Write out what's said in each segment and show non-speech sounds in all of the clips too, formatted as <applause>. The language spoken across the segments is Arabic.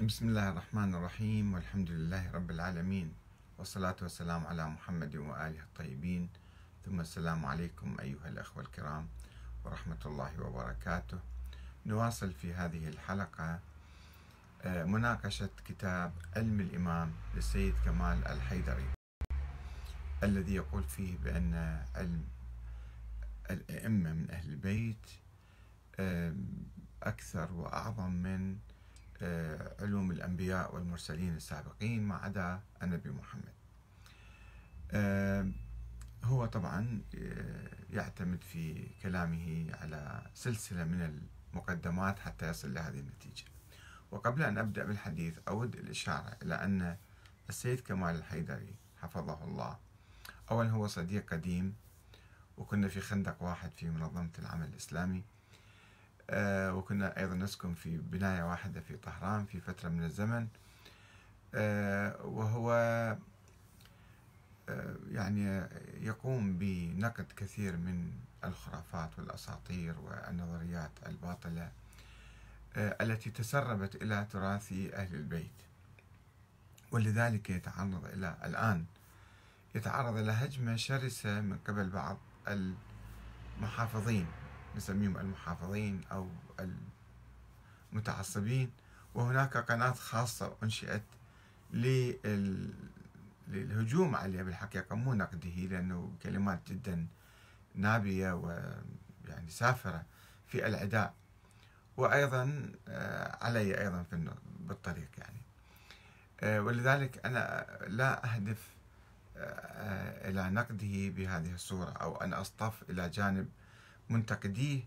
بسم الله الرحمن الرحيم والحمد لله رب العالمين والصلاة والسلام على محمد وآله الطيبين. ثم السلام عليكم أيها الأخوة الكرام ورحمة الله وبركاته. نواصل في هذه الحلقة آه، مناقشة كتاب علم الإمام للسيد كمال الحيدري الذي يقول فيه بأن علم الأئمة من أهل البيت آه، أكثر وأعظم من علوم الأنبياء والمرسلين السابقين ما عدا النبي محمد. آه، هو طبعا آه، يعتمد في كلامه على سلسلة من المقدمات حتى يصل لهذه النتيجة. وقبل أن أبدأ بالحديث أود الإشارة إلى أن السيد كمال الحيدري حفظه الله. أولا هو صديق قديم وكنا في خندق واحد في منظمة العمل الإسلامي. آه، وكنا أيضا نسكن في بناية واحدة في طهران في فترة من الزمن. آه، وهو آه، يعني يقوم بنقد كثير من الخرافات والأساطير والنظريات الباطلة التي تسربت إلى تراث أهل البيت. ولذلك يتعرض إلى الآن يتعرض إلى هجمة شرسة من قبل بعض المحافظين. نسميهم المحافظين أو المتعصبين وهناك قناة خاصة أنشئت للهجوم عليه بالحقيقة مو نقده لأنه كلمات جدا نابية ويعني سافرة في العداء. وأيضا آه، علي أيضا في بالطريق يعني. آه، ولذلك أنا لا أهدف آه، إلى نقده بهذه الصورة أو أن أصطف إلى جانب منتقديه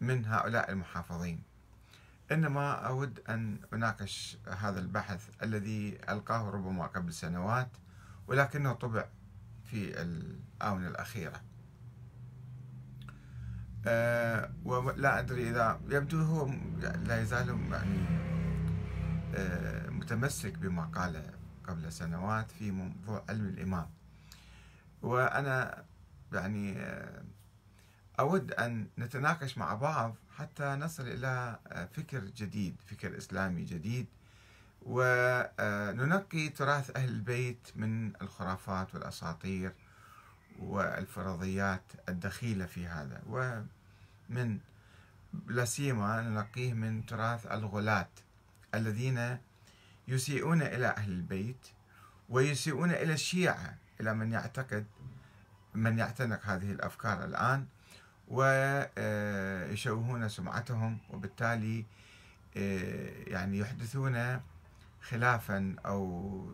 من هؤلاء المحافظين. إنما أود أن أناقش هذا البحث الذي ألقاه ربما قبل سنوات ولكنه طبع في الآونة الأخيرة. أه ولا أدري إذا يبدو هو لا يزال يعني أه متمسك بما قال قبل سنوات في موضوع علم الإمام. وأنا يعني أه أود أن نتناقش مع بعض حتى نصل إلى آه، فكر جديد فكر إسلامي جديد وننقي تراث أهل البيت من الخرافات والأساطير والفرضيات الدخيلة في هذا. ومن لا سيما ننقيه من تراث الغلاة الذين يسيئون إلى أهل البيت ويسيئون إلى الشيعة إلى من يعتقد من يعتنق هذه الأفكار الآن. ويشوهون سمعتهم وبالتالي آه، يعني يحدثون خلافا أو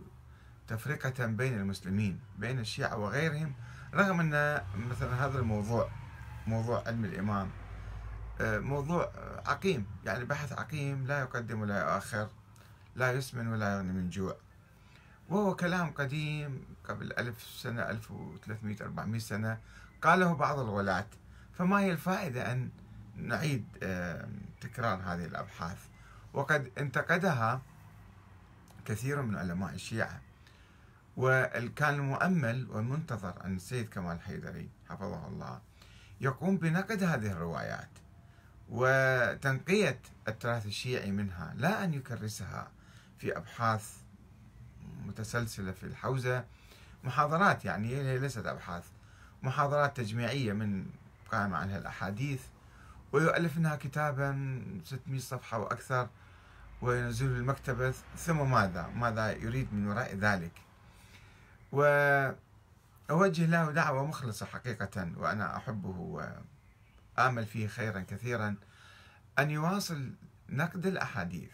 تفرقة بين المسلمين بين الشيعة وغيرهم رغم أن مثلا هذا الموضوع موضوع علم الإمام آه، موضوع عقيم يعني بحث عقيم لا يقدم ولا يؤخر لا يسمن ولا يغني من جوع. وهو كلام قديم قبل ألف سنة ألف وثلاثمائة أربعمائة سنة قاله بعض الغلاة. فما هي الفائدة أن نعيد تكرار هذه الأبحاث؟ وقد انتقدها كثير من علماء الشيعة. وكان المؤمل والمنتظر أن السيد كمال حيدري حفظه الله يقوم بنقد هذه الروايات وتنقية التراث الشيعي منها لا أن يكرسها في أبحاث متسلسلة في الحوزة. محاضرات يعني هي ليست أبحاث محاضرات تجميعية من قائمة عنها الأحاديث ويؤلف منها كتابا 600 صفحة وأكثر وينزل المكتبة ثم ماذا؟ ماذا يريد من وراء ذلك؟ وأوجه له دعوة مخلصة حقيقة وأنا أحبه وآمل فيه خيرا كثيرا أن يواصل نقد الأحاديث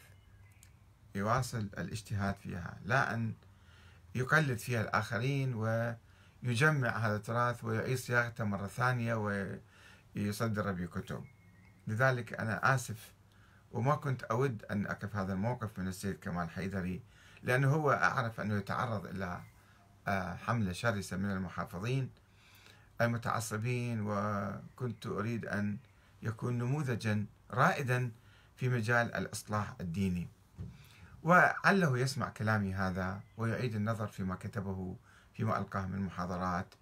يواصل الاجتهاد فيها لا أن يقلد فيها الآخرين و يجمع هذا التراث ويعيد صياغته مرة ثانية ويصدر بكتب لذلك أنا آسف وما كنت أود أن أقف هذا الموقف من السيد كمال حيدري لأنه هو أعرف أنه يتعرض إلى آه، حملة شرسة من المحافظين المتعصبين وكنت أريد أن يكون نموذجا رائدا في مجال الإصلاح الديني. وعله يسمع كلامي هذا ويعيد النظر فيما كتبه فيما ألقاه من محاضرات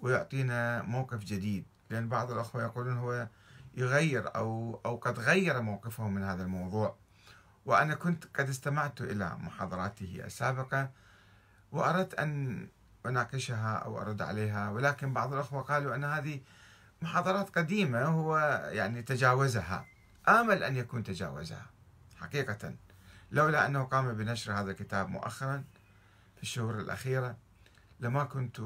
ويعطينا موقف جديد. لأن بعض الأخوة يقولون هو يغير أو أو قد غير موقفه من هذا الموضوع. وأنا كنت قد استمعت إلى محاضراته السابقة وأردت أن أناقشها أو أرد عليها ولكن بعض الأخوة قالوا أن هذه محاضرات قديمة هو يعني تجاوزها. آمل أن يكون تجاوزها حقيقة. لولا أنه قام بنشر هذا الكتاب مؤخرا في الشهور الأخيرة لما كنت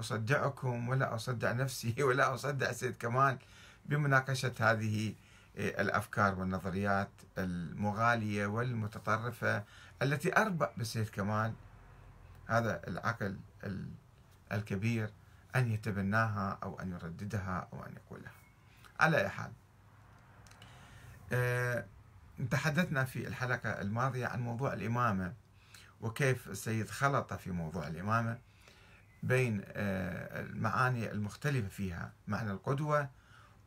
أصدعكم ولا أصدع نفسي <laughs> ولا أصدع سيد كمال بمناقشة هذه الأفكار والنظريات المغالية والمتطرفة التي أربأ بالسيد كمال. هذا العقل الكبير أن يتبناها أو أن يرددها أو أن يقولها. على أي حال أه تحدثنا في الحلقة الماضية عن موضوع الإمامة وكيف السيد خلط في موضوع الإمامة. بين أه المعاني المختلفة فيها معنى القدوة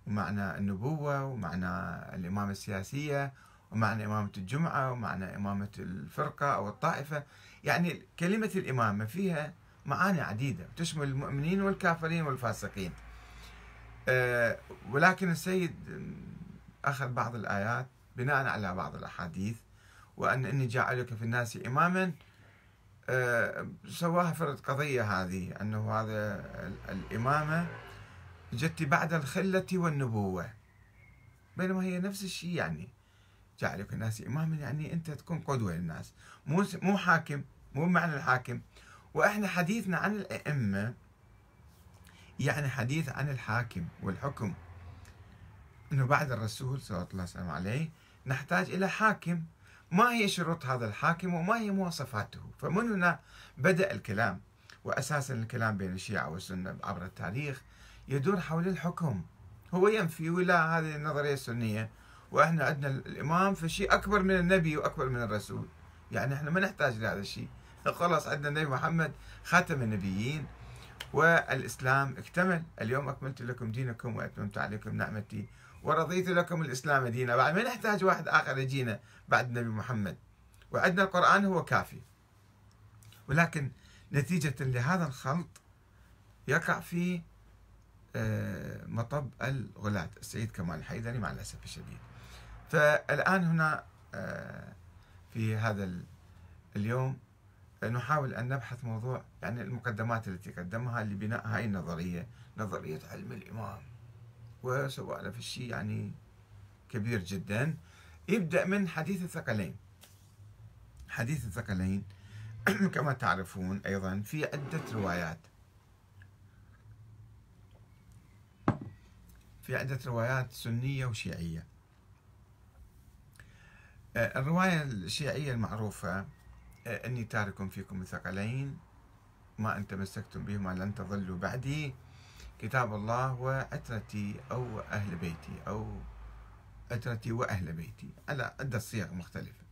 ومعنى النبوة ومعنى الإمامة السياسية ومعنى إمامة الجمعة ومعنى إمامة الفرقة أو الطائفة. يعني كلمة الإمامة فيها معاني عديدة تشمل المؤمنين والكافرين والفاسقين. أه ولكن السيد أخذ بعض الآيات بناء على بعض الأحاديث وأن إني جاعلك في الناس إماما سواها فرد قضية هذه أنه هذا الإمامة جت بعد الخلة والنبوة. بينما هي نفس الشيء يعني. جعلك الناس إماما يعني أنت تكون قدوة للناس. مو مو حاكم مو بمعنى الحاكم. وإحنا حديثنا عن الأئمة يعني حديث عن الحاكم والحكم. إنه بعد الرسول صلى الله عليه عليه نحتاج إلى حاكم. ما هي شروط هذا الحاكم وما هي مواصفاته. فمن هنا بدأ الكلام؟ واساسا الكلام بين الشيعة والسنة عبر التاريخ يدور حول الحكم. هو ينفي ولا هذه النظرية السنية. وإحنا عندنا الإمام في شيء أكبر من النبي وأكبر من الرسول. يعني إحنا ما نحتاج لهذا الشيء خلاص عندنا النبي محمد خاتم النبيين والإسلام اكتمل. اليوم أكملت لكم دينكم وأتممت عليكم نعمتي. ورضيت لكم الإسلام دينا. بعد ما نحتاج واحد آخر يجينا بعد النبي محمد. وعندنا القرآن هو كافي. ولكن نتيجة لهذا الخلط يقع في مطب الغلاة السيد كمال الحيدري مع الأسف الشديد. فالآن هنا في هذا اليوم نحاول أن نبحث موضوع يعني المقدمات التي قدمها لبناء هاي النظرية نظرية علم الإمام. وسوى في الشيء يعني كبير جدا. يبدأ من حديث الثقلين. حديث الثقلين <clears throat> كما تعرفون أيضا في عدة روايات. في عدة روايات سنية وشيعية. الرواية الشيعية المعروفة إني تارك فيكم الثقلين ما أن تمسكتم بهما لن تضلوا بعدي. كتاب الله وعترتي أو أهل بيتي أو عترتي وأهل بيتي. على عدة صيغ مختلفة.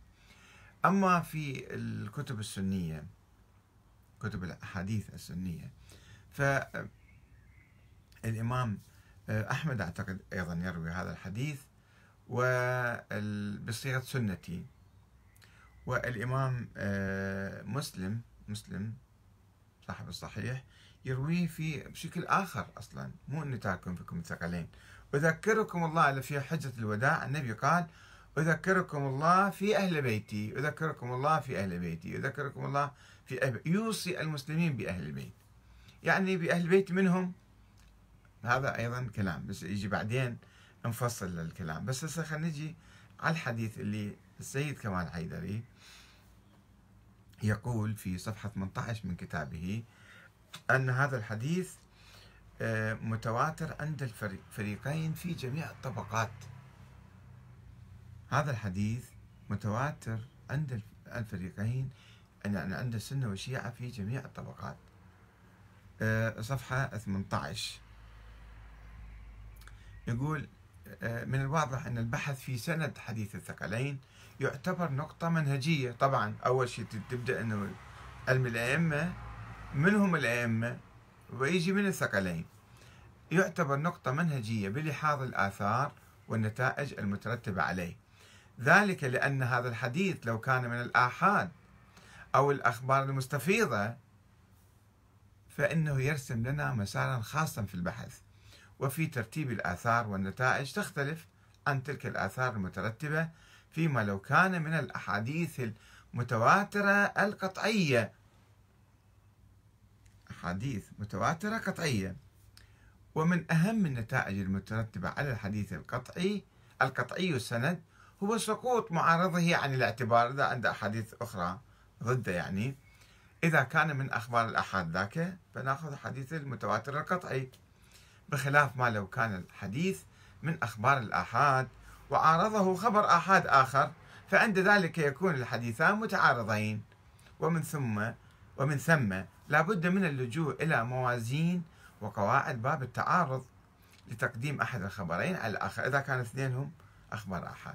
أما في الكتب السنية كتب الأحاديث السنية فالإمام أحمد أعتقد أيضا يروي هذا الحديث وبصيغة سنتي والإمام مسلم مسلم صاحب الصحيح يرويه في بشكل آخر أصلا مو أني تاركم فيكم الثقلين أذكركم الله في حجة الوداع النبي قال أذكركم الله في أهل بيتي أذكركم الله في أهل بيتي أذكركم الله في أهل. يوصي المسلمين بأهل البيت يعني بأهل البيت منهم؟ هذا أيضا كلام بس يجي بعدين نفصل الكلام. بس هسه خلينا نجي على الحديث اللي السيد كمال حيدري يقول في صفحة 18 من كتابه أن هذا الحديث آه، متواتر عند الفريقين في جميع الطبقات. هذا الحديث متواتر عند الفريقين يعني عند السنة والشيعة في جميع الطبقات. آه، صفحة 18 يقول آه، من الواضح أن البحث في سند حديث الثقلين يعتبر نقطة منهجية. طبعا أول شيء تبدأ أنه علم الأئمة من هم الأئمة ويجي من الثقلين. يعتبر نقطة منهجية بلحاظ الآثار والنتائج المترتبة عليه. ذلك لأن هذا الحديث لو كان من الآحاد أو الأخبار المستفيضة فإنه يرسم لنا مسارا خاصا في البحث. وفي ترتيب الآثار والنتائج تختلف عن تلك الآثار المترتبة فيما لو كان من الأحاديث المتواترة القطعية أحاديث متواترة قطعية. ومن أهم النتائج المترتبة على الحديث القطعي القطعي السند هو سقوط معارضه عن الاعتبار إذا عنده أحاديث أخرى ضده يعني. إذا كان من أخبار الأحاد ذاك فنأخذ حديث المتواتر القطعي. بخلاف ما لو كان الحديث من أخبار الآحاد وعارضه خبر آحاد آخر فعند ذلك يكون الحديثان متعارضين. ومن ثم ومن ثم لا بد من اللجوء إلى موازين وقواعد باب التعارض لتقديم أحد الخبرين على الآخر. إذا كان اثنينهم أخبار آحاد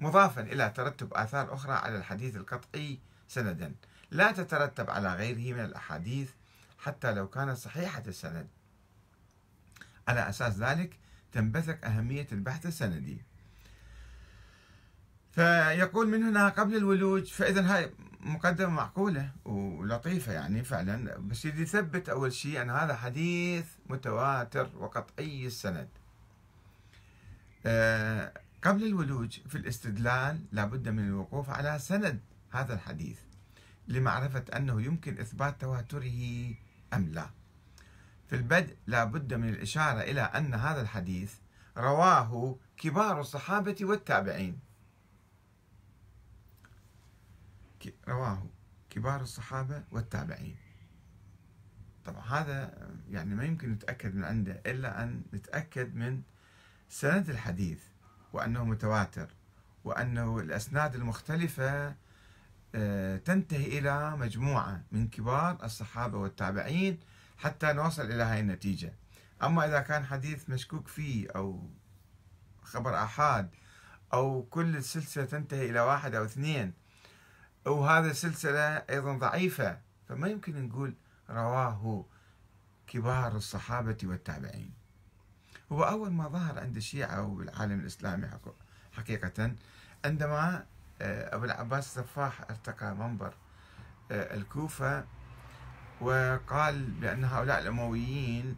مضافا إلى ترتب آثار أخرى على الحديث القطعي سندا. لا تترتب على غيره من الأحاديث حتى لو كانت صحيحة السند. على أساس ذلك تنبثق أهمية البحث السندي. فيقول من هنا قبل الولوج فإذا هاي مقدمة معقولة ولطيفة يعني فعلا. بس يثبت أول شيء أن هذا حديث متواتر وقطعي السند. آه، قبل الولوج في الاستدلال لابد من الوقوف على سند هذا الحديث لمعرفة أنه يمكن إثبات تواتره أم لا. في البدء لا بد من الإشارة إلى أن هذا الحديث رواه كبار الصحابة والتابعين. رواه كبار الصحابة والتابعين. طبعا هذا يعني ما يمكن نتأكد من عنده إلا أن نتأكد من سند الحديث وأنه متواتر وأنه الأسناد المختلفة آه، تنتهي إلى مجموعة من كبار الصحابة والتابعين حتى نوصل إلى هذه النتيجة. أما إذا كان حديث مشكوك فيه أو خبر أحاد أو كل السلسلة تنتهي إلى واحد أو اثنين وهذا السلسلة أيضا ضعيفة فما يمكن نقول رواه كبار الصحابة والتابعين. هو أول ما ظهر عند الشيعة والعالم الإسلامي حقيقة عندما آه، أبو العباس السفاح ارتقى منبر آه، الكوفة وقال بأن هؤلاء الأمويين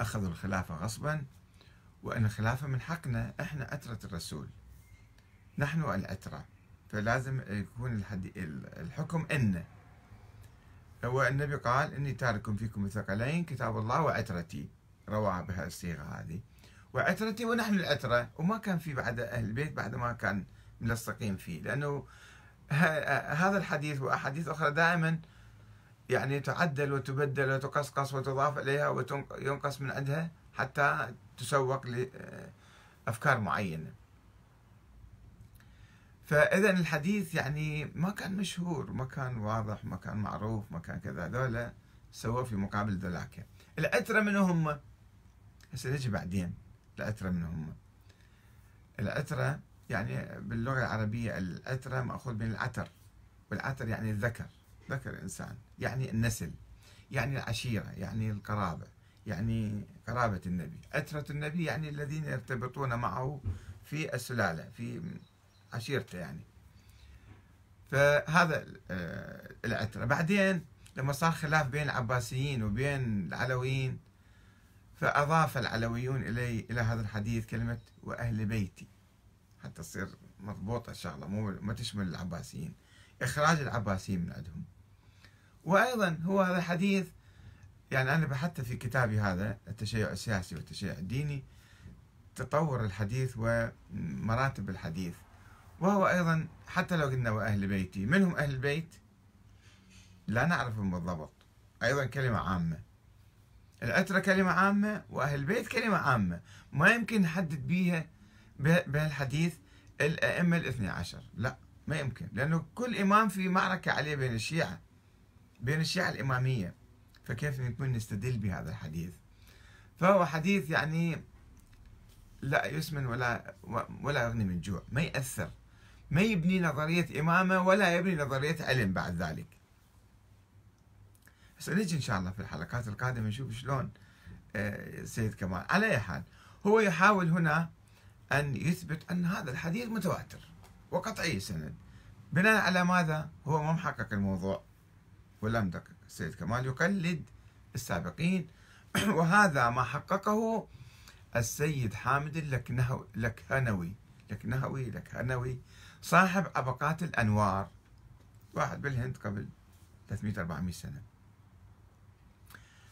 أخذوا الخلافة غصبا وأن الخلافة من حقنا إحنا أترة الرسول. نحن الأترة. فلازم يكون الحكم إن. والنبي قال إني تارك فيكم الثقلين كتاب الله وعترتي. روى بها الصيغة هذه. وعترتي ونحن العترة. وما كان في بعد أهل البيت بعد ما كان ملصقين فيه. لأنه هذا الحديث وأحاديث أخرى دائما يعني تعدل وتبدل وتقصقص وتضاف إليها وينقص من عندها حتى تسوق لأفكار معينة. فإذا الحديث يعني ما كان مشهور ما كان واضح ما كان معروف ما كان كذا. ذولا سووا في مقابل ذولاك. الأترة من هم؟ هسه نجي بعدين. الأترة من هم. الأترة يعني باللغة العربية الأترة مأخوذ من العتر. والعتر يعني الذكر ذكر إنسان. يعني النسل. يعني العشيرة يعني القرابة. يعني قرابة النبي. أترة النبي يعني الذين يرتبطون معه في السلالة في عشيرته يعني. فهذا آه، العترة بعدين لما صار خلاف بين العباسيين وبين العلويين فأضاف العلويون إلي إلى هذا الحديث كلمة وأهل بيتي. حتى تصير مضبوطة الشغلة مو ما تشمل العباسيين. إخراج العباسيين من عندهم. وأيضا هو هذا الحديث يعني أنا بحثت في كتابي هذا التشيع السياسي والتشيع الديني تطور الحديث ومراتب الحديث. وهو أيضا حتى لو قلنا وأهل بيتي من هم أهل البيت لا نعرفهم بالضبط. أيضا كلمة عامة. العترة كلمة عامة وأهل البيت كلمة عامة. ما يمكن نحدد بيها بهالحديث الأئمة الاثني عشر. لا ما يمكن. لأنه كل إمام في معركة عليه بين الشيعة بين الشيعة الإمامية. فكيف نكون نستدل بهذا الحديث؟ فهو حديث يعني لا يسمن ولا ولا يغني من جوع. ما يأثر. ما يبني نظرية إمامة ولا يبني نظرية علم بعد ذلك. سنجي إن شاء الله في الحلقات القادمة نشوف شلون آه، سيد كمال. على أي حال هو يحاول هنا أن يثبت أن هذا الحديث متواتر وقطعي سند. بناء على ماذا؟ هو ما محقق الموضوع ولم السيد كمال يقلد السابقين <clears throat> وهذا ما حققه السيد حامد اللكهنوي لك نهوي لك هنوي صاحب عبقات الأنوار. واحد بالهند قبل 300 400 سنة.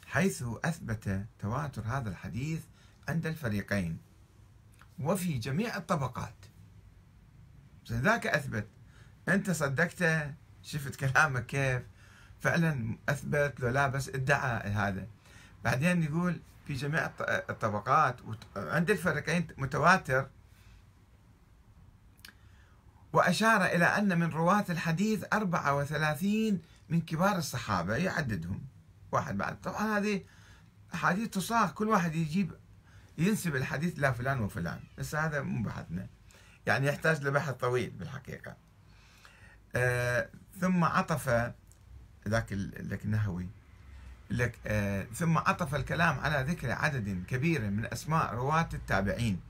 حيث أثبت تواتر هذا الحديث عند الفريقين. وفي جميع الطبقات. ذاك أثبت. أنت صدقته شفت كلامك كيف. فعلا أثبت لو لا بس ادعى هذا. بعدين يقول في جميع الطبقات عند الفريقين متواتر. وأشار إلى أن من رواة الحديث 34 من كبار الصحابة يعددهم. واحد بعد. طبعا هذه أحاديث تصاغ كل واحد يجيب ينسب الحديث لا فلان وفلان. بس هذا مو بحثنا. يعني يحتاج لبحث طويل بالحقيقة. آه ثم عطف ذاك لك النهوي. لك آه ثم عطف الكلام على ذكر عدد كبير من أسماء رواة التابعين.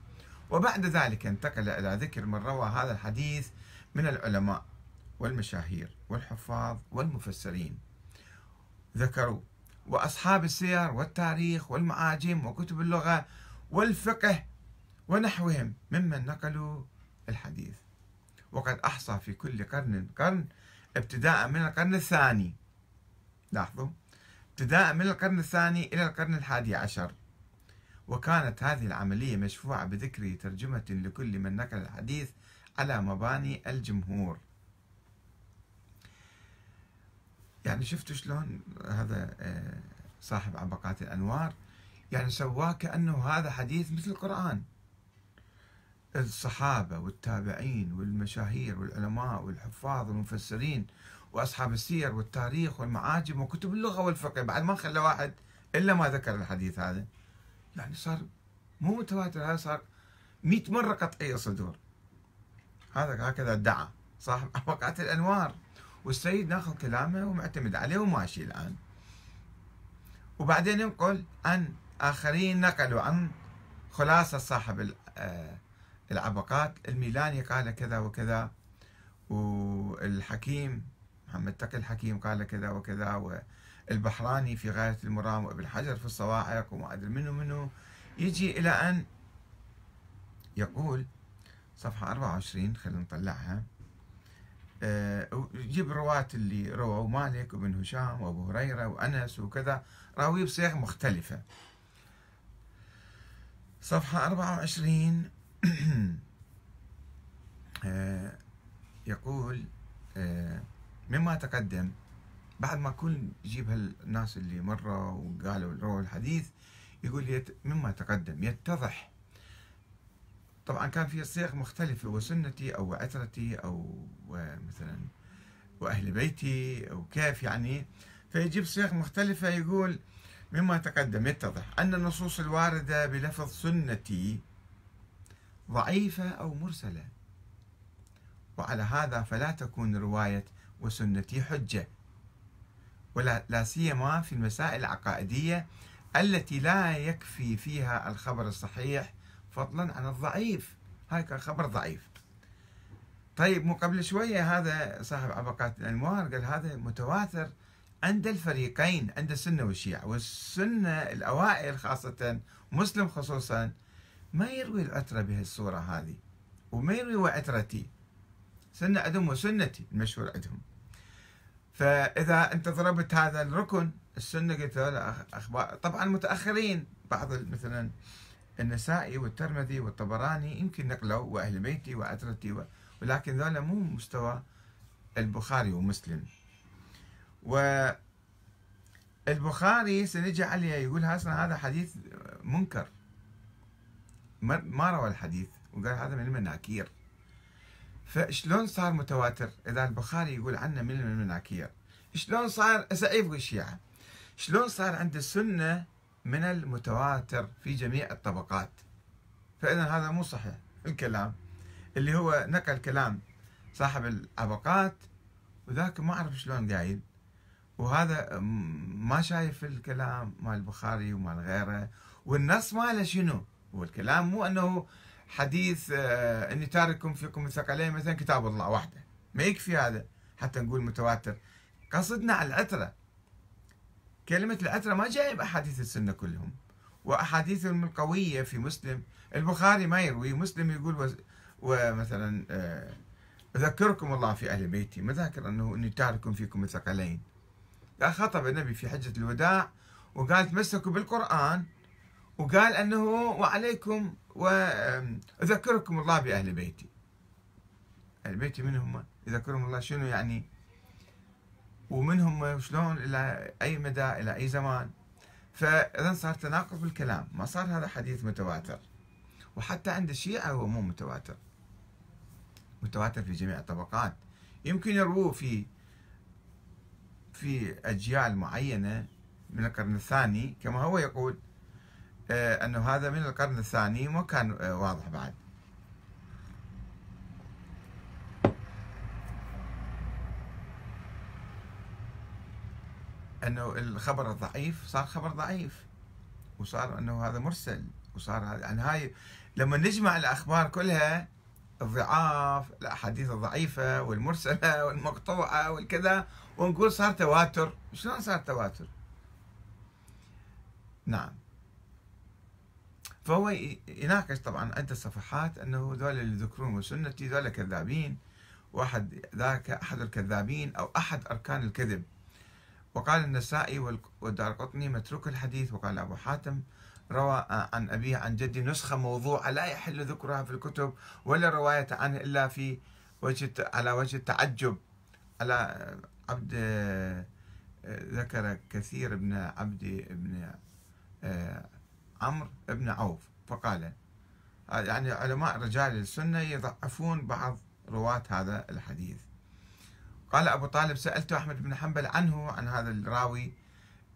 وبعد ذلك انتقل إلى ذكر من روى هذا الحديث من العلماء والمشاهير والحفاظ والمفسرين. ذكروا وأصحاب السير والتاريخ والمعاجم وكتب اللغة والفقه ونحوهم ممن نقلوا الحديث. وقد أحصى في كل قرن قرن ابتداء من القرن الثاني. لاحظوا. ابتداء من القرن الثاني إلى القرن الحادي عشر. وكانت هذه العملية مشفوعة بذكر ترجمة لكل من نقل الحديث على مباني الجمهور. يعني شفتوا شلون هذا آه، صاحب عبقات الأنوار؟ يعني سواه كأنه هذا حديث مثل القرآن. الصحابة والتابعين والمشاهير والعلماء والحفاظ والمفسرين وأصحاب السير والتاريخ والمعاجم وكتب اللغة والفقه بعد ما خلى واحد إلا ما ذكر الحديث هذا. يعني صار مو متواتر هذا صار 100 مرة قطعية صدور. هذا هكذا ادعى صاحب <laughs> وقعت الأنوار. والسيد ناخذ كلامه ومعتمد عليه وماشي الآن. وبعدين ينقل عن آخرين نقلوا عن خلاصة صاحب آه، العبقات. الميلاني قال كذا وكذا والحكيم محمد تقي الحكيم قال كذا وكذا والبحراني في غاية المرام وابن حجر في الصواعق وما أدري منه منه يجي إلى أن يقول صفحة 24 خلينا نطلعها آه، يجيب رواة اللي رووا مالك وابن هشام وأبو هريرة وأنس وكذا راوي بصيغ مختلفة. صفحة 24 <clears throat> آه، يقول آه، مما تقدم بعد ما كل يجيب هالناس اللي مرة وقالوا رووا الحديث يقول مما تقدم يتضح. طبعا كان في صيغ مختلفة وسنتي أو عترتي أو مثلا وأهل بيتي أو كيف يعني. فيجيب صيغ مختلفة يقول مما تقدم يتضح. أن النصوص الواردة بلفظ سنتي ضعيفة أو مرسلة. وعلى هذا فلا تكون رواية وسنتي حجة. ولا لا سيما في المسائل العقائدية التي لا يكفي فيها الخبر الصحيح فضلا عن الضعيف. هاي كان خبر ضعيف. طيب مو قبل شوية هذا صاحب عبقات الأنوار قال هذا متواتر عند الفريقين عند السنة والشيعة. والسنة الأوائل خاصة مسلم خصوصا ما يروي العترة بهالصورة هذه وما يروي وعترتي سنة عندهم وسنتي المشهور عندهم. فإذا أنت ضربت هذا الركن السنة قلت أخبار طبعا متأخرين بعض مثلا النسائي والترمذي والطبراني يمكن نقلوا وأهل بيتي وعترتي ولكن ذولا مو مستوى البخاري ومسلم. والبخاري سنجي عليه يقول أصلا هذا حديث منكر. ما روى الحديث وقال هذا من المناكير. فشلون صار متواتر؟ إذا البخاري يقول عنه من المناكير. شلون صار؟ سعيد الشيعة شلون صار عند السنة من المتواتر في جميع الطبقات؟ فإذا هذا مو صحيح. الكلام اللي هو نقل كلام صاحب العبقات وذاك ما أعرف شلون قايل. وهذا ما شايف الكلام مال البخاري ومال غيره. والنص ماله شنو؟ هو الكلام مو أنه حديث آه إني تارككم فيكم الثقلين مثلا كتاب الله وحده. ما يكفي هذا حتى نقول متواتر. قصدنا على العترة. كلمة العترة ما جاية بأحاديث السنة كلهم. وأحاديثهم القوية في مسلم. البخاري ما يروي مسلم يقول ومثلا آه، أذكركم الله في أهل بيتي. ما ذاكر أنه إني تارك فيكم الثقلين خطب النبي في حجة الوداع وقال تمسكوا بالقرآن. وقال أنه وعليكم وأذكركم الله بأهل بيتي. أهل بيتي من؟ هم يذكرهم الله. شنو يعني؟ ومن هم شلون؟ إلى أي مدى؟ إلى أي زمان؟ فإذا صار تناقض بالكلام. ما صار هذا حديث متواتر. وحتى عند الشيعة هو مو متواتر. متواتر في جميع الطبقات. يمكن يرووه في في أجيال معينة من القرن الثاني كما هو يقول أنه هذا من القرن الثاني ما كان آه، واضح بعد. أنه الخبر الضعيف صار خبر ضعيف. وصار أنه هذا مرسل. وصار هذا يعني هاي لما نجمع الأخبار كلها الضعاف الأحاديث الضعيفة والمرسلة <laughs> والمقطوعة والكذا ونقول صار تواتر. شلون صار تواتر؟ نعم. فهو يناقش طبعا عدة صفحات إنه ذول اللي يذكرون سنتي ذول كذابين واحد ذاك أحد الكذابين أو أحد أركان الكذب. وقال النسائي والدار قطني متروك الحديث وقال أبو حاتم روى عن أبيه عن جدي نسخة موضوعة لا يحل ذكرها في الكتب ولا رواية عنه إلا في وجه على وجه التعجب. على عبد ذكر كثير ابن عبد ابن آه، عمرو بن عوف فقال يعني علماء رجال السنة يضعفون بعض رواة هذا الحديث. قال أبو طالب سألت أحمد بن حنبل عنه عن هذا الراوي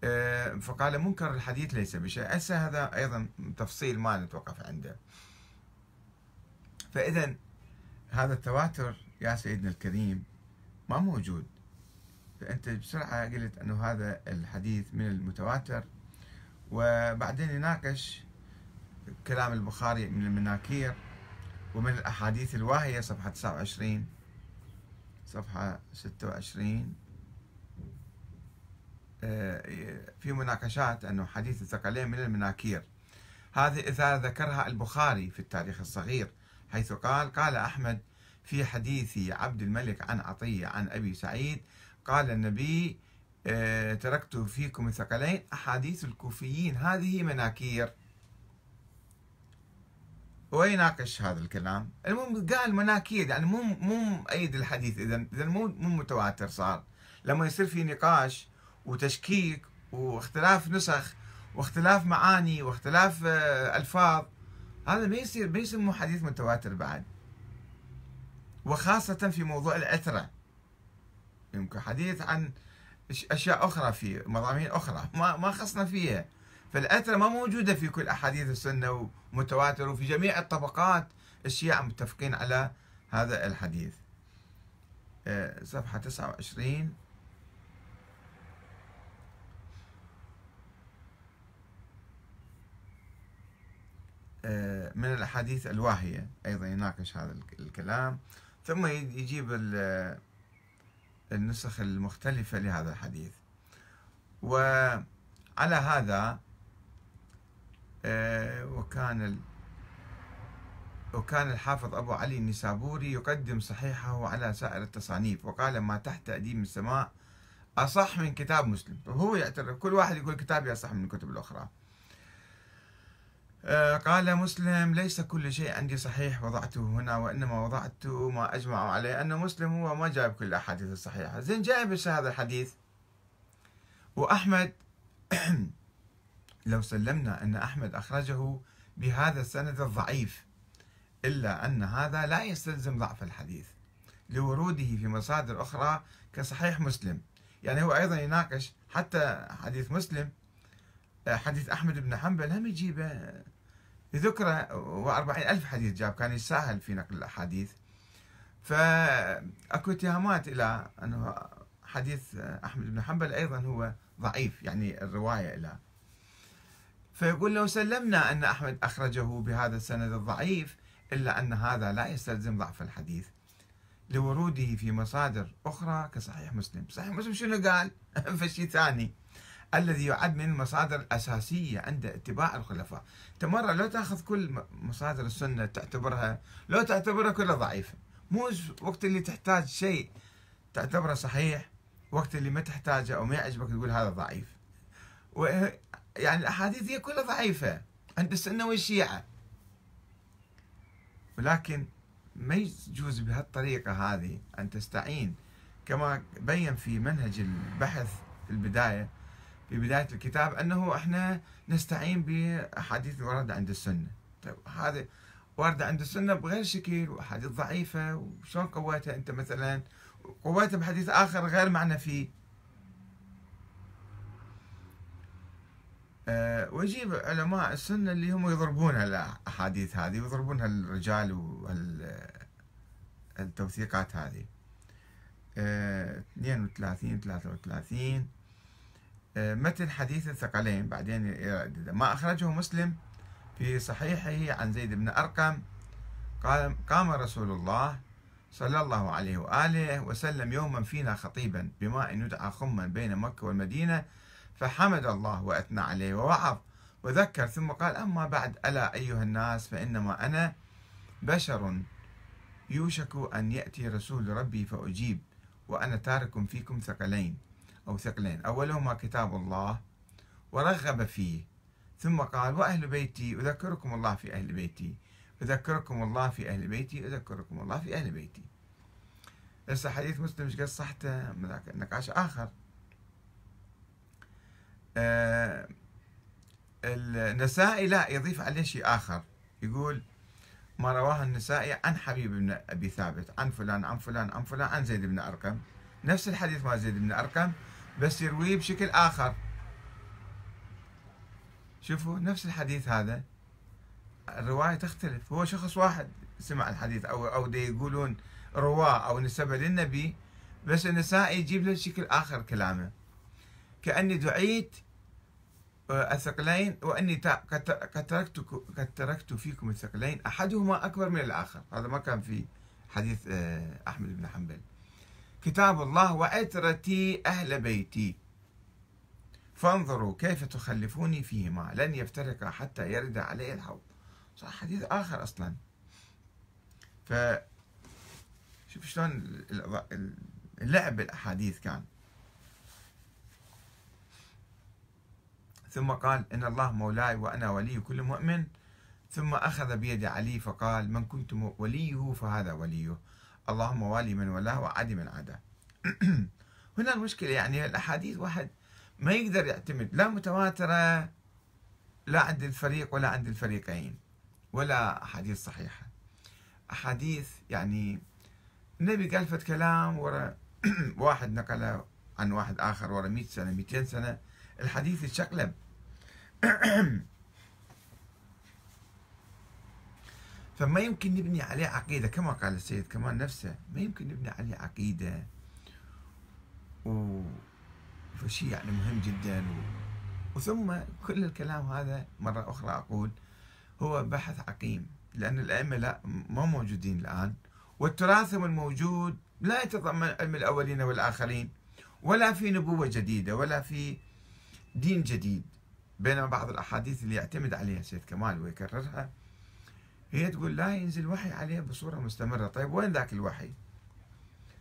آه، فقال منكر الحديث ليس بشيء. هسه هذا أيضا تفصيل ما نتوقف عنده. فإذا هذا التواتر يا سيدنا الكريم ما موجود. فأنت بسرعة قلت أنه هذا الحديث من المتواتر. وبعدين يناقش كلام البخاري من المناكير ومن الأحاديث الواهية صفحة 29 صفحة 26 آه، في مناقشات أنه حديث الثقلين من المناكير. هذه إذا ذكرها البخاري في التاريخ الصغير حيث قال قال أحمد في حديث عبد الملك عن عطية عن أبي سعيد قال النبي تركت فيكم الثقلين أحاديث الكوفيين هذه مناكير. ويناقش هذا الكلام؟ المهم قال مناكير يعني مو مو مؤيد الحديث. اذا اذا مو مو متواتر صار. لما يصير في نقاش وتشكيك واختلاف نسخ واختلاف معاني واختلاف آه، ألفاظ هذا ما يصير ما يسموه حديث متواتر بعد. وخاصة في موضوع العترة. يمكن حديث عن أشياء أخرى في مضامين أخرى. ما ما خصنا فيها. فالأثر ما موجودة في كل أحاديث السنة ومتواتر وفي جميع الطبقات. الشيعة متفقين على هذا الحديث. آه، صفحة 29 آه، من الأحاديث الواهية. أيضا يناقش هذا الكلام. ثم يجيب النسخ المختلفة لهذا الحديث. وعلى هذا آه، وكان وكان الحافظ أبو علي النسابوري يقدم صحيحه على سائر التصانيف وقال ما تحت أديم السماء أصح من كتاب مسلم. هو يعترف كل واحد يقول كتابي أصح من الكتب الأخرى. قال مسلم ليس كل شيء عندي صحيح وضعته هنا وإنما وضعت ما أجمع عليه أن مسلم هو ما جايب كل الأحاديث الصحيحة. زين جايب هذا الحديث. وأحمد <clears throat> لو سلمنا أن أحمد أخرجه بهذا السند الضعيف إلا أن هذا لا يستلزم ضعف الحديث لوروده في مصادر أخرى كصحيح مسلم. يعني هو أيضا يناقش حتى حديث مسلم حديث أحمد بن حنبل هم يجيبه. ذكر وأربعين ألف حديث جاب كان يساهل في نقل الأحاديث. فأكو اتهامات إلى أنه حديث أحمد بن حنبل أيضا هو ضعيف يعني الرواية إلى. فيقول لو سلمنا أن أحمد أخرجه بهذا السند الضعيف إلا أن هذا لا يستلزم ضعف الحديث لوروده في مصادر أخرى كصحيح مسلم. صحيح مسلم شنو قال؟ <laughs> في شيء ثاني. الذي يعد من المصادر الأساسية عند اتباع الخلفاء. أنت مرة لو تأخذ كل مصادر السنة تعتبرها لو تعتبرها كلها ضعيفة. مو وقت اللي تحتاج شيء تعتبره صحيح وقت اللي ما تحتاجه أو ما يعجبك تقول هذا ضعيف. يعني الأحاديث هي كلها ضعيفة عند السنة والشيعة. ولكن ما يجوز بهالطريقة هذه أن تستعين. كما بين في منهج البحث في البداية في بداية الكتاب أنه إحنا نستعين بأحاديث الوردة عند السنة. طيب هذا واردة عند السنة بغير شكل وأحاديث ضعيفة وشلون قوتها أنت مثلا قوتها بحديث آخر غير معنى فيه. أه ويجيب علماء السنة اللي هم يضربون الأحاديث هذه ويضربون الرجال والتوثيقات هذه. أه 32 33 أه متن حديث الثقلين بعدين ما أخرجه مسلم في صحيحه عن زيد بن أرقم. قال قام رسول الله صلى الله عليه وآله وسلم يوما فينا خطيبا بماء يدعى خما بين مكة والمدينة فحمد الله وأثنى عليه ووعظ وذكر. ثم قال أما بعد ألا أيها الناس فإنما أنا بشر يوشك أن يأتي رسول ربي فأجيب وأنا تارك فيكم ثقلين. أو ثقلين. أولهما كتاب الله ورغب فيه. ثم قال وأهل بيتي أذكركم الله في أهل بيتي. أذكركم الله في أهل بيتي أذكركم الله في أهل بيتي. هسه حديث مسلم؟ إيش قد صحته نقاش آخر. آه النسائي لا يضيف عليه شيء آخر. يقول ما رواه النسائي عن حبيب بن أبي ثابت عن فلان عن فلان عن فلان عن زيد بن أرقم. نفس الحديث مال زيد بن أرقم بس يرويه بشكل آخر. شوفوا نفس الحديث هذا. الرواية تختلف. هو شخص واحد سمع الحديث أو أو دي يقولون رواة أو نسبة للنبي بس النسائي يجيب له شكل آخر كلامه. كأني دعيت آه، الثقلين وأني قد تركت قد تركت فيكم الثقلين. أحدهما أكبر من الآخر. هذا ما كان في حديث آه، أحمد بن حنبل. كتاب الله وعترتي أهل بيتي. فانظروا كيف تخلفوني فيهما. لن يفترقا حتى يرد علي الحوض. صح حديث آخر أصلا. ف شوف شلون اللعب بالأحاديث كان. ثم قال إن الله مولاي وأنا ولي كل مؤمن. ثم أخذ بيد علي فقال من كنت وليه فهذا وليه. اللهم والي من ولاه وعدي من عداه. <clears throat> هنا المشكلة يعني الأحاديث واحد ما يقدر يعتمد لا متواترة لا عند الفريق ولا عند الفريقين ولا أحاديث صحيحة. أحاديث يعني النبي قال فت كلام ورا <clears throat> واحد نقله عن واحد آخر ورا 100 سنة 200 سنة الحديث يتشقلب. <clears throat> فما يمكن نبني عليه عقيدة كما قال السيد كمان نفسه ما يمكن نبني عليه عقيدة. و فشيء يعني مهم جدا. و... وثم كل الكلام هذا مرة أخرى أقول هو بحث عقيم لأن الأئمة لا ما موجودين الآن. والتراثم الموجود لا يتضمن علم الأولين والآخرين ولا في نبوة جديدة ولا في دين جديد بينما بعض الأحاديث اللي يعتمد عليها سيد كمال ويكررها هي تقول لا ينزل وحي عليه بصورة مستمرة. طيب وين ذاك الوحي؟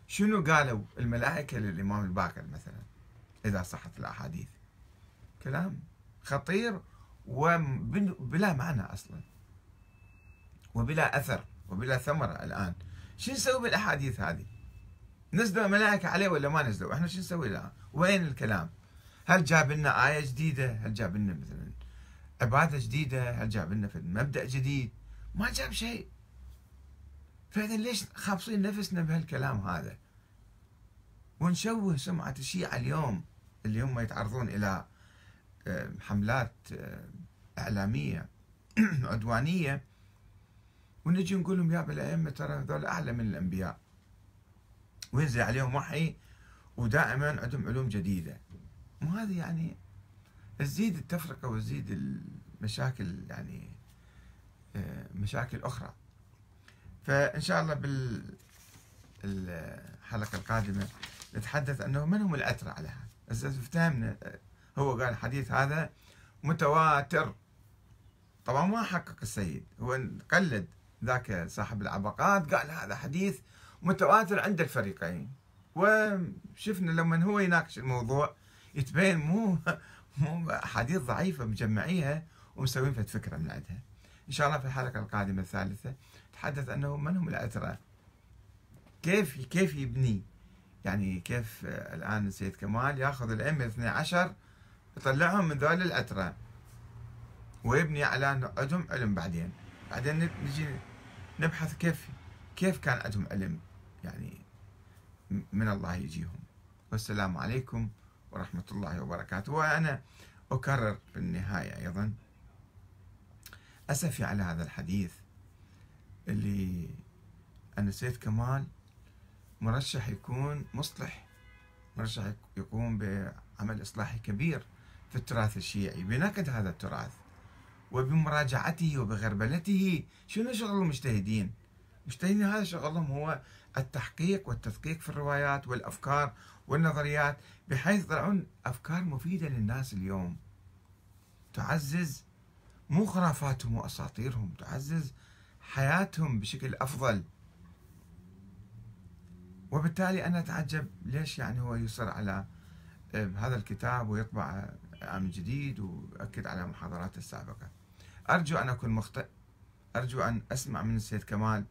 شنو قالوا الملائكة للإمام الباقر مثلا؟ إذا صحت الأحاديث. كلام خطير وبلا معنى أصلا. وبلا أثر وبلا ثمرة الآن. شو نسوي بالأحاديث هذه؟ نزلوا الملائكة عليه ولا ما نزلوا إحنا شو نسوي الآن؟ وين الكلام؟ هل جاب لنا آية جديدة؟ هل جاب لنا مثلا عبادة جديدة؟ هل جاب لنا مبدأ جديد؟ ما جاب شيء. فإذا ليش خابصين نفسنا بهالكلام هذا؟ ونشوه سمعة الشيعة اليوم اللي هم يتعرضون إلى آه، حملات آه، إعلامية <clears throat> عدوانية. ونجي نقول لهم يا الأئمة ترى هذول أعلى من الأنبياء. وينزل عليهم وحي ودائما عندهم علوم جديدة. وهذه يعني تزيد التفرقة وتزيد المشاكل يعني مشاكل أخرى. فإن شاء الله بالحلقة القادمة نتحدث أنه من هم الأترى على هذا؟ افتهمنا هو قال الحديث هذا متواتر. طبعا ما حقق السيد هو قلد ذاك صاحب العبقات قال هذا حديث متواتر عند الفريقين. وشفنا لما هو يناقش الموضوع يتبين مو <laughs> مو احاديث ضعيفه مجمعيها ومسوين فكرة من عندها. إن شاء الله في الحلقة القادمة الثالثة تحدث انه من هم الاترى؟ كيف كيف يبني؟ يعني كيف الآن السيد كمال الائمه الاثني عشر يطلعهم من ذول الاترى ويبني على عندهم علم بعدين. بعدين نجي نبحث كيف كيف كان عندهم علم. يعني من الله يجيهم. والسلام عليكم ورحمة الله وبركاته. وأنا أكرر في النهاية أيضا. أسفي على هذا الحديث اللي أن السيد كمال مرشح يكون مصلح مرشح يقوم بعمل إصلاحي كبير في التراث الشيعي بنقد هذا التراث وبمراجعته وبغربلته. شنو شغل المجتهدين؟ المجتهدين هذا شغلهم هو التحقيق والتدقيق في الروايات والأفكار والنظريات بحيث يطلعون أفكار مفيدة للناس اليوم. تعزز مو خرافاتهم وأساطيرهم تعزز حياتهم بشكل أفضل. وبالتالي أنا أتعجب ليش يعني هو يصر على آه، هذا الكتاب ويطبع عام جديد ويؤكد على محاضراته السابقة. أرجو أن أكون مخطئ أرجو أن أسمع من السيد كمال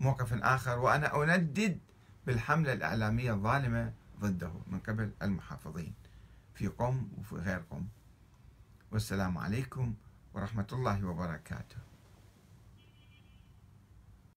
موقف آخر وأنا أندد بالحملة الإعلامية الظالمة ضده من قبل المحافظين. في قم وفي غير قم والسلام عليكم ورحمة الله وبركاته.